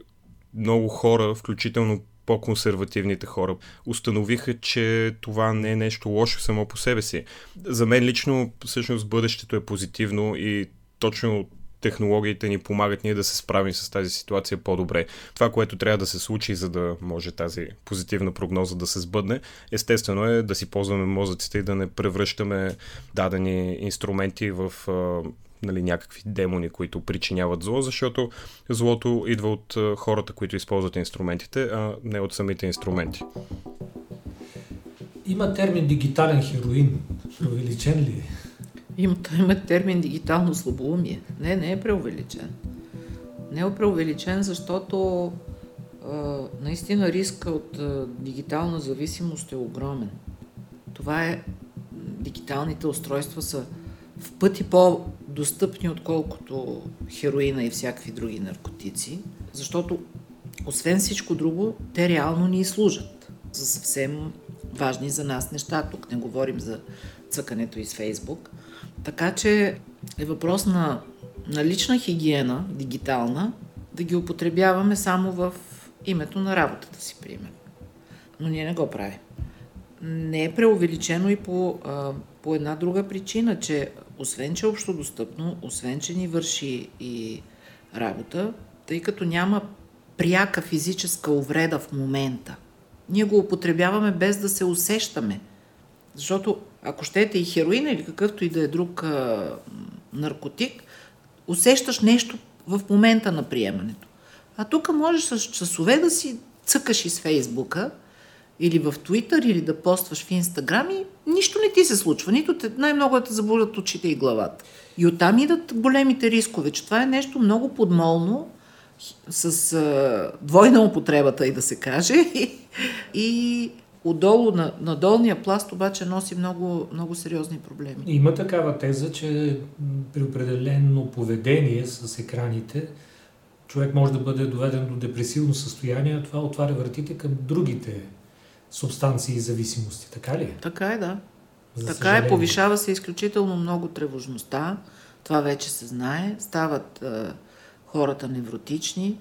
много хора, включително по-консервативните хора, установиха, че това не е нещо лошо само по себе си. За мен лично всъщност бъдещето е позитивно и точно технологиите ни помагат ние да се справим с тази ситуация по-добре. Това, което трябва да се случи, за да може тази позитивна прогноза да се сбъдне, естествено е да си ползваме мозъците и да не превръщаме дадени инструменти в нали, някакви демони, които причиняват зло, защото злото идва от хората, които използват инструментите, а не от самите инструменти. Има термин дигитален хероин. Преувеличен ли е? Има, има термин дигитално слабоумие. Не, не е преувеличен. Не е преувеличен, защото а, наистина риска от а, дигитална зависимост е огромен. Това е, дигиталните устройства са в пъти по-достъпни, отколкото хероина и всякакви други наркотици, защото освен всичко друго, те реално ни служат за съвсем важни за нас неща. Тук не говорим за цъкането из Фейсбук. Така че е въпрос на, на лична хигиена, дигитална, да ги употребяваме само в името на работата си, примерно. Но ние не го правим. Не е преувеличено и по, а, по една друга причина, че освен, че е общо достъпно, освен, че ни върши и работа, тъй като няма пряка физическа увреда в момента, ние го употребяваме без да се усещаме. Защото ако щете и хероина или какъвто и да е друг а, наркотик, усещаш нещо в момента на приемането. А тук можеш с часове да си цъкаш из Фейсбука или в Твитър, или да постваш в Инстаграм и нищо не ти се случва. Нито те, най-много да те заболят очите и главата. И оттам идат големите рискове, че това е нещо много подмолно, с а, двойна употребата и да се каже. и отдолу на, на долния пласт обаче носи много, много сериозни проблеми. Има такава теза, че при определено поведение с екраните човек може да бъде доведен до депресивно състояние, а това отваря вратите към другите субстанции и зависимости. Така ли е? Така е, да. За така е, съжаление. е, повишава се изключително много тревожността. Това вече се знае. Стават а, хората невротични.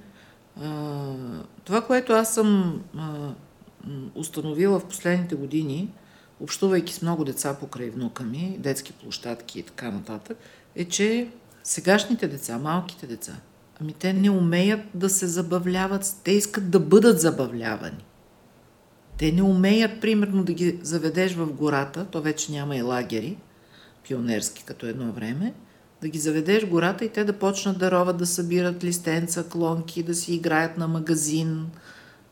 А, това, което аз съм а, установила в последните години, общувайки с много деца покрай внука ми, детски площадки и така нататък, е, че сегашните деца, малките деца, ами те не умеят да се забавляват, те искат да бъдат забавлявани. Те не умеят, примерно, да ги заведеш в гората, то вече няма и лагери, пионерски като едно време, да ги заведеш в гората и те да почнат да роват, да събират листенца, клонки, да си играят на магазин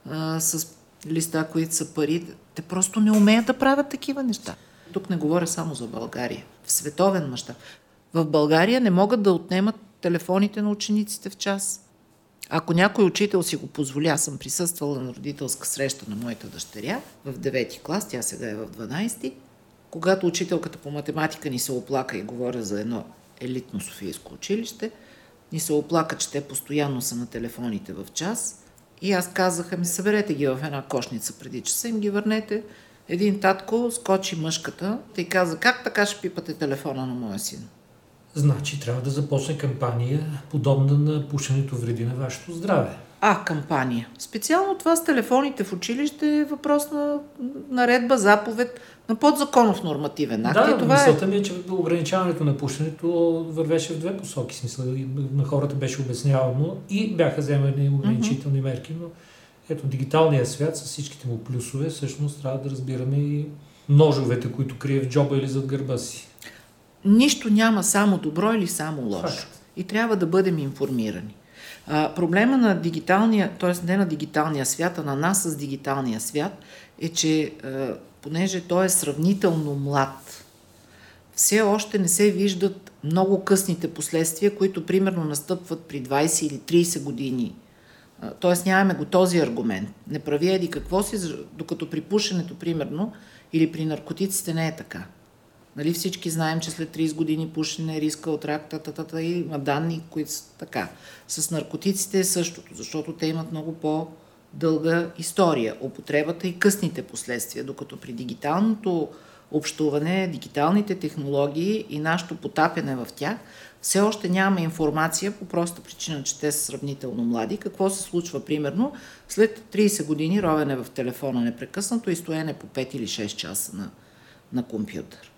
а, с листа, които са пари. Те просто не умеят да правят такива неща. Тук не говоря само за България. В световен мащаб. В България не могат да отнемат телефоните на учениците в час. Ако някой учител си го позволя, съм присъствала на родителска среща на моята дъщеря в 9 клас, тя сега е в 12, когато учителката по математика ни се оплака и говоря за едно елитно Софийско училище, ни се оплака, че те постоянно са на телефоните в час. И аз казаха ми, съберете ги в една кошница преди часа, им ги върнете. Един татко скочи мъжката и каза, как така ще пипате телефона на моя син? Значи трябва да започне кампания, подобна на пушенето вреди на вашето здраве. А, кампания. Специално това с телефоните в училище е въпрос на наредба, заповед, на подзаконов нормативен акт. Да, това мисълта е... ми е, че ограничаването на пушенето вървеше в две посоки. Смисъл, на хората беше обяснявано и бяха вземани ограничителни мерки, но ето дигиталният свят с всичките му плюсове, всъщност трябва да разбираме и ножовете, които крие в джоба или зад гърба си. Нищо няма само добро или само лошо. Факт. И трябва да бъдем информирани. А, проблема на дигиталния, т.е. не на дигиталния свят, а на нас с дигиталния свят е, че а, понеже той е сравнително млад, все още не се виждат много късните последствия, които примерно настъпват при 20 или 30 години. Тоест нямаме го този аргумент. Не прави еди какво си, докато при пушенето, примерно, или при наркотиците не е така. Нали, всички знаем, че след 30 години пушене, риска от рак, та-та-та, и има данни, които са така. С наркотиците е същото, защото те имат много по- дълга история. Употребата и късните последствия, докато при дигиталното общуване, дигиталните технологии и нашето потапяне в тях, все още нямаме информация по проста причина, че те са сравнително млади. Какво се случва, примерно, след 30 години ровене в телефона непрекъснато и стоене по 5 или 6 часа на, на компютър.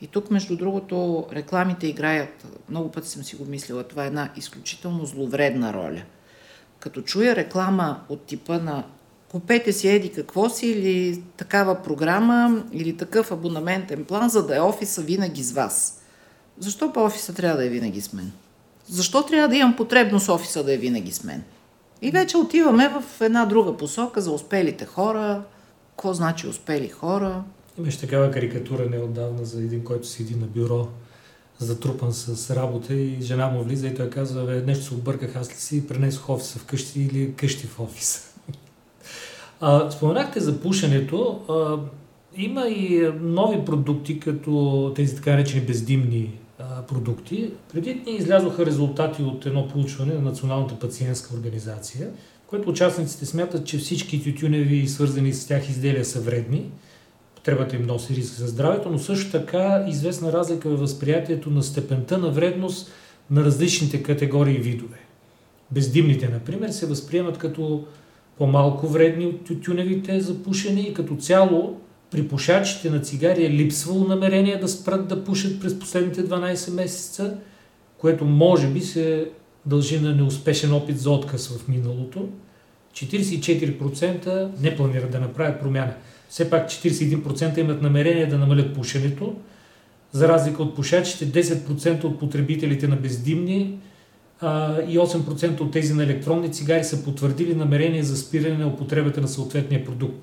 И тук, между другото, рекламите играят, много пъти съм си го мислила, това е една изключително зловредна роля. Като чуя реклама от типа на купете си еди какво си или такава програма или такъв абонаментен план, за да е офиса винаги с вас. Защо по офиса трябва да е винаги с мен? Защо трябва да имам потребност офиса да е винаги с мен? И вече отиваме в една друга посока за успелите хора. Какво значи успели хора? Имаше такава карикатура неотдавна за един, който седи на бюро, затрупан с работа и жена му влиза и той казва, бе, нещо се обърках, аз ли си пренесох офиса вкъщи или къщи в офиса. А, споменахте за пушенето. А, има и нови продукти, като тези така наречени бездимни продукти. Преди дни излязоха резултати от едно проучване на Националната пациентска организация, което участниците смятат, че всички тютюневи и свързани с тях изделия са вредни. Потребата им носи риск за здравето, но също така известна разлика в възприятието на степента на вредност на различните категории и видове. Бездимните, например, се възприемат като по-малко вредни от тютюневите за пушене и като цяло при пушачите на цигари е липсвало намерение да спрат да пушат през последните 12 месеца, което може би се дължи на неуспешен опит за отказ в миналото. 44% не планират да направят промяна. Все пак 41% имат намерение да намалят пушенето, за разлика от пушачите, 10% от потребителите на бездимни а, и 8% от тези на електронни цигари са потвърдили намерение за спиране на употребата на съответния продукт.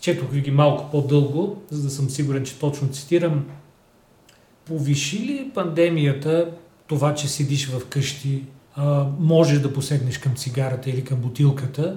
Четох ви ги малко по-дълго, за да съм сигурен, че точно цитирам. Повиши ли пандемията това, че седиш в къщи, можеш да посегнеш към цигарата или към бутилката,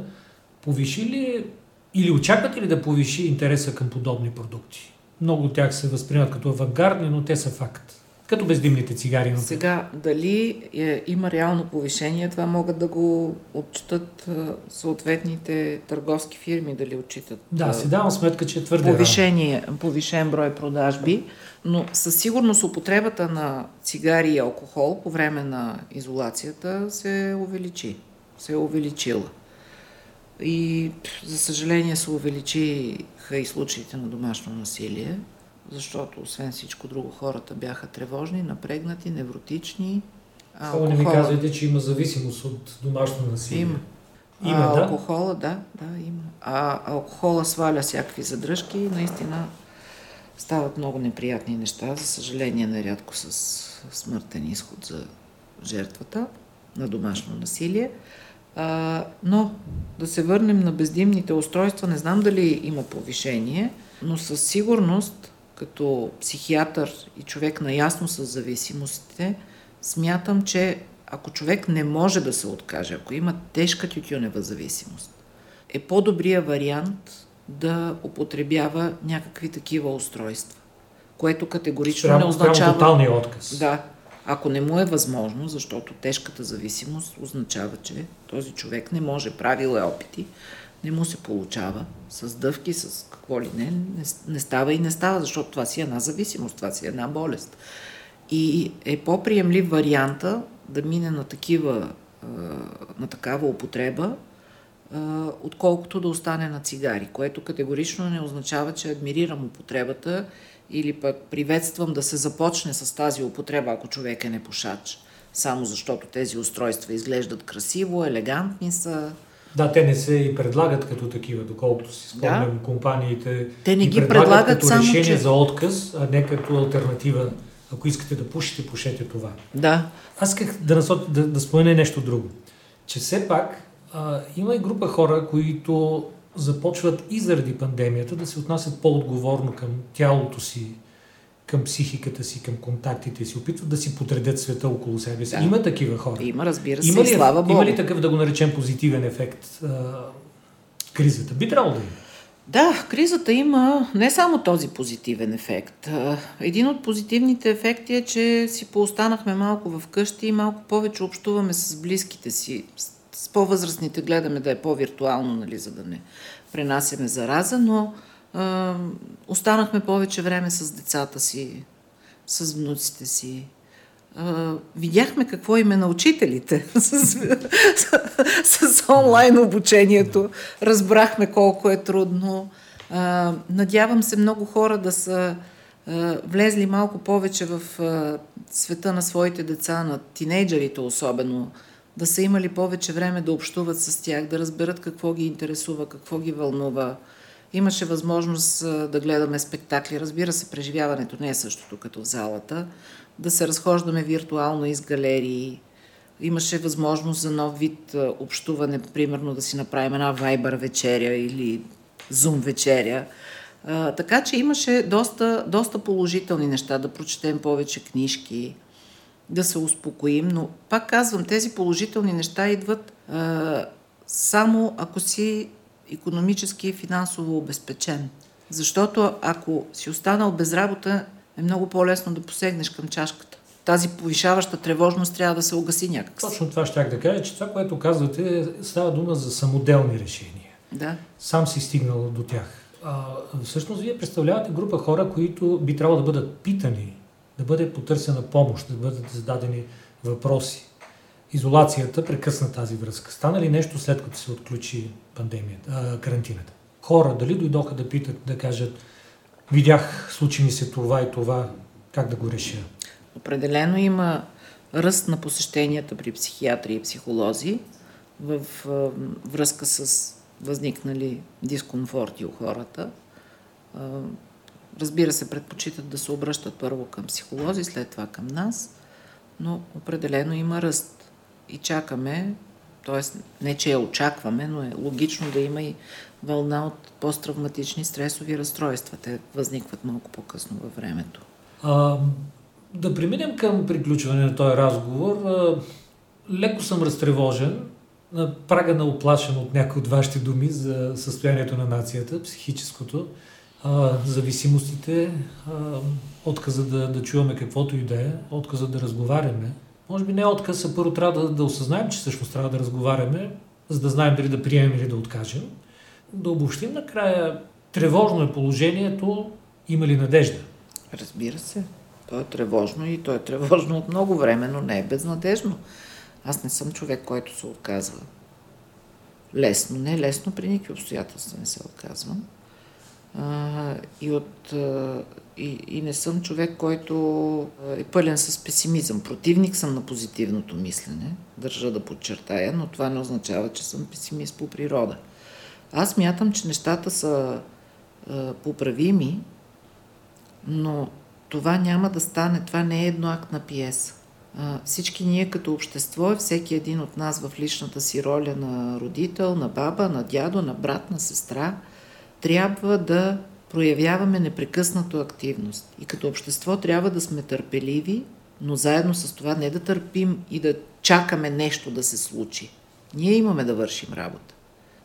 повиши ли или очаквате ли да повиши интереса към подобни продукти? Много от тях се възприемат като авангардни, но те са факт. Като бездимните цигари. Например. Сега, дали е, има реално повишение, това могат да го отчитат е, съответните търговски фирми, дали отчитат. Да, е, си давам сметка, че е твърде повишение, повишен брой продажби, но със сигурност употребата на цигари и алкохол по време на изолацията се увеличи. Се е увеличила. И, за съжаление, се увеличиха и случаите на домашно насилие защото освен всичко друго хората бяха тревожни, напрегнати, невротични. Само не ми казвайте, че има зависимост от домашно насилие. Има. Има, а, да? Алкохола, да, да, има. А алкохола сваля всякакви задръжки и наистина стават много неприятни неща, за съжаление нарядко с смъртен изход за жертвата на домашно насилие. А, но да се върнем на бездимните устройства, не знам дали има повишение, но със сигурност като психиатър и човек наясно с зависимостите, смятам, че ако човек не може да се откаже, ако има тежка тютюнева зависимост, е по-добрия вариант да употребява някакви такива устройства, което категорично Прямо, не означава... тоталния отказ. Да, ако не му е възможно, защото тежката зависимост означава, че този човек не може, правил е опити, не му се получава, с дъвки, с какво ли не, не, не става и не става, защото това си е една зависимост, това си е една болест. И е по-приемлив варианта да мине на, такива, на такава употреба, отколкото да остане на цигари, което категорично не означава, че адмирирам употребата или пък приветствам да се започне с тази употреба, ако човек е непушач, само защото тези устройства изглеждат красиво, елегантни са, да, те не се и предлагат като такива, доколкото си спомням да. компаниите. Те не ги предлагат, предлагат като само, решение че... за отказ, а не като альтернатива. Ако искате да пушите, пушете това. Да. Аз исках да, насот, да, да спомена нещо друго. Че все пак а, има и група хора, които започват и заради пандемията да се отнасят по-отговорно към тялото си, към психиката си, към контактите си, опитват да си подредят света около себе си. Да. Има такива хора. Има, разбира се, има ли, слава Богу. Има ли такъв, да го наречем, позитивен ефект а, кризата? Би трябвало да има. Да, кризата има не само този позитивен ефект. Един от позитивните ефекти е, че си поостанахме малко в къщи и малко повече общуваме с близките си. С по-възрастните гледаме да е по-виртуално, нали, за да не пренасяме зараза, но останахме повече време с децата си, с внуците си. А, видяхме какво им е на учителите с, с, с онлайн обучението. Разбрахме колко е трудно. А, надявам се много хора да са влезли малко повече в света на своите деца, на тинейджерите особено, да са имали повече време да общуват с тях, да разберат какво ги интересува, какво ги вълнува. Имаше възможност да гледаме спектакли. Разбира се, преживяването не е същото като в залата. Да се разхождаме виртуално из галерии. Имаше възможност за нов вид общуване, примерно да си направим една вайбър вечеря или зум вечеря. Така че имаше доста, доста положителни неща, да прочетем повече книжки, да се успокоим, но пак казвам, тези положителни неща идват а, само ако си економически и финансово обезпечен. Защото ако си останал без работа, е много по-лесно да посегнеш към чашката. Тази повишаваща тревожност трябва да се огаси някак. Точно това ще да кажа, че това, което казвате, става дума за самоделни решения. Да. Сам си стигнал до тях. А, всъщност, вие представлявате група хора, които би трябвало да бъдат питани, да бъде потърсена помощ, да бъдат зададени въпроси. Изолацията прекъсна тази връзка. Стана ли нещо след като се отключи пандемията, а, карантината? Хора дали дойдоха да питат, да кажат, видях, случи ми се това и това, как да го реша? Определено има ръст на посещенията при психиатри и психолози в връзка с възникнали дискомфорти у хората. Разбира се, предпочитат да се обръщат първо към психолози, след това към нас, но определено има ръст. И чакаме, т.е. не че я очакваме, но е логично да има и вълна от посттравматични стресови разстройства. Те възникват малко по-късно във времето. А, да преминем към приключване на този разговор. А, леко съм разтревожен на прага на оплашен от някои от вашите думи за състоянието на нацията, психическото, а, зависимостите, а, отказа да, да чуваме каквото и да е, отказа да разговаряме. Може би не отказ, а първо трябва да, да осъзнаем, че всъщност трябва да разговаряме, за да знаем дали да приемем или да откажем. Да обобщим накрая, тревожно е положението, има ли надежда? Разбира се. То е тревожно и то е тревожно от много време, но не е безнадежно. Аз не съм човек, който се отказва. Лесно, не лесно, при никакви обстоятелства не се отказвам. А, и, от, а, и, и не съм човек, който е пълен с песимизъм. Противник съм на позитивното мислене, държа да подчертая, но това не означава, че съм песимист по природа. Аз мятам, че нещата са а, поправими, но това няма да стане. Това не е едноактна пиеса всички ние като общество, всеки един от нас в личната си роля на родител, на баба, на дядо, на брат, на сестра, трябва да проявяваме непрекъснато активност. И като общество трябва да сме търпеливи, но заедно с това не да търпим и да чакаме нещо да се случи. Ние имаме да вършим работа.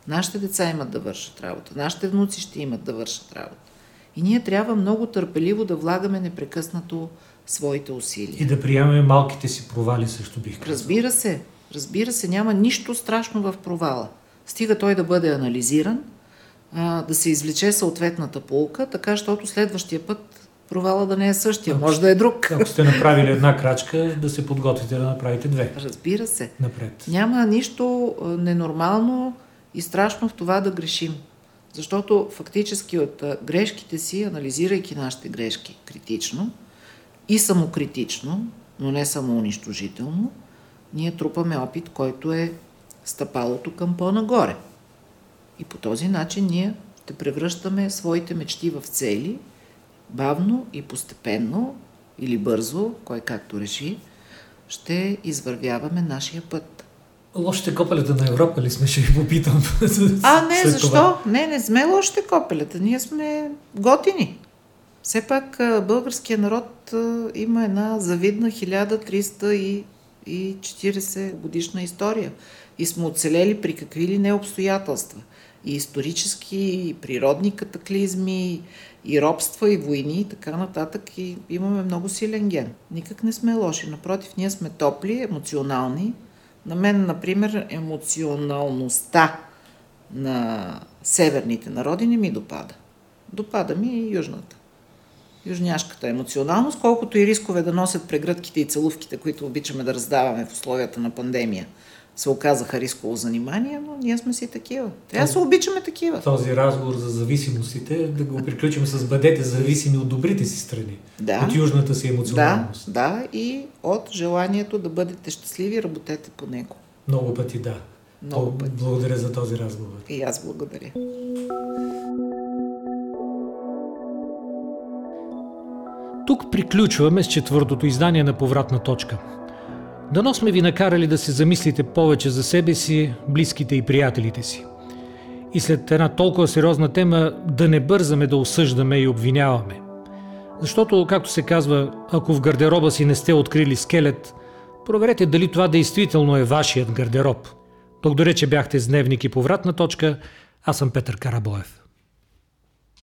Нашите деца имат да вършат работа. Нашите внуци ще имат да вършат работа. И ние трябва много търпеливо да влагаме непрекъснато своите усилия. И да приемаме малките си провали също бих казал. Разбира се, разбира се, няма нищо страшно в провала. Стига той да бъде анализиран, а, да се извлече съответната полка, така, защото следващия път провала да не е същия, ако, може да е друг. Ако сте направили една крачка, да се подготвите да направите две. Разбира се. Напред. Няма нищо ненормално и страшно в това да грешим. Защото фактически от грешките си, анализирайки нашите грешки критично, и самокритично, но не само унищожително, ние трупаме опит, който е стъпалото към по-нагоре. И по този начин ние ще превръщаме своите мечти в цели, бавно и постепенно, или бързо, кой както реши, ще извървяваме нашия път. Лошите копелета на Европа ли сме, ще ви попитам. А, не, защо? Това. Не, не сме лошите копелета. Ние сме готини. Все пак българския народ има една завидна 1340 годишна история и сме оцелели при какви ли не обстоятелства. И исторически, и природни катаклизми, и робства, и войни, и така нататък. И имаме много силен ген. Никак не сме лоши. Напротив, ние сме топли, емоционални. На мен, например, емоционалността на северните народи не ми допада. Допада ми и южната южняшката емоционалност, колкото и рискове да носят прегръдките и целувките, които обичаме да раздаваме в условията на пандемия. Се оказаха рисково занимание, но ние сме си такива. Трябва да се обичаме такива. Този разговор за зависимостите, да го приключим с бъдете зависими от добрите си страни. Да. От южната си емоционалност. Да, да, и от желанието да бъдете щастливи, работете по него. Много пъти да. Много пъти. Благодаря за този разговор. И аз благодаря. Тук приключваме с четвъртото издание на Повратна точка. Дано сме ви накарали да се замислите повече за себе си, близките и приятелите си. И след една толкова сериозна тема да не бързаме да осъждаме и обвиняваме. Защото, както се казва, ако в гардероба си не сте открили скелет, проверете дали това действително е вашият гардероб. Благодаря, че бяхте с Дневник и Повратна точка. Аз съм Петър Карабоев.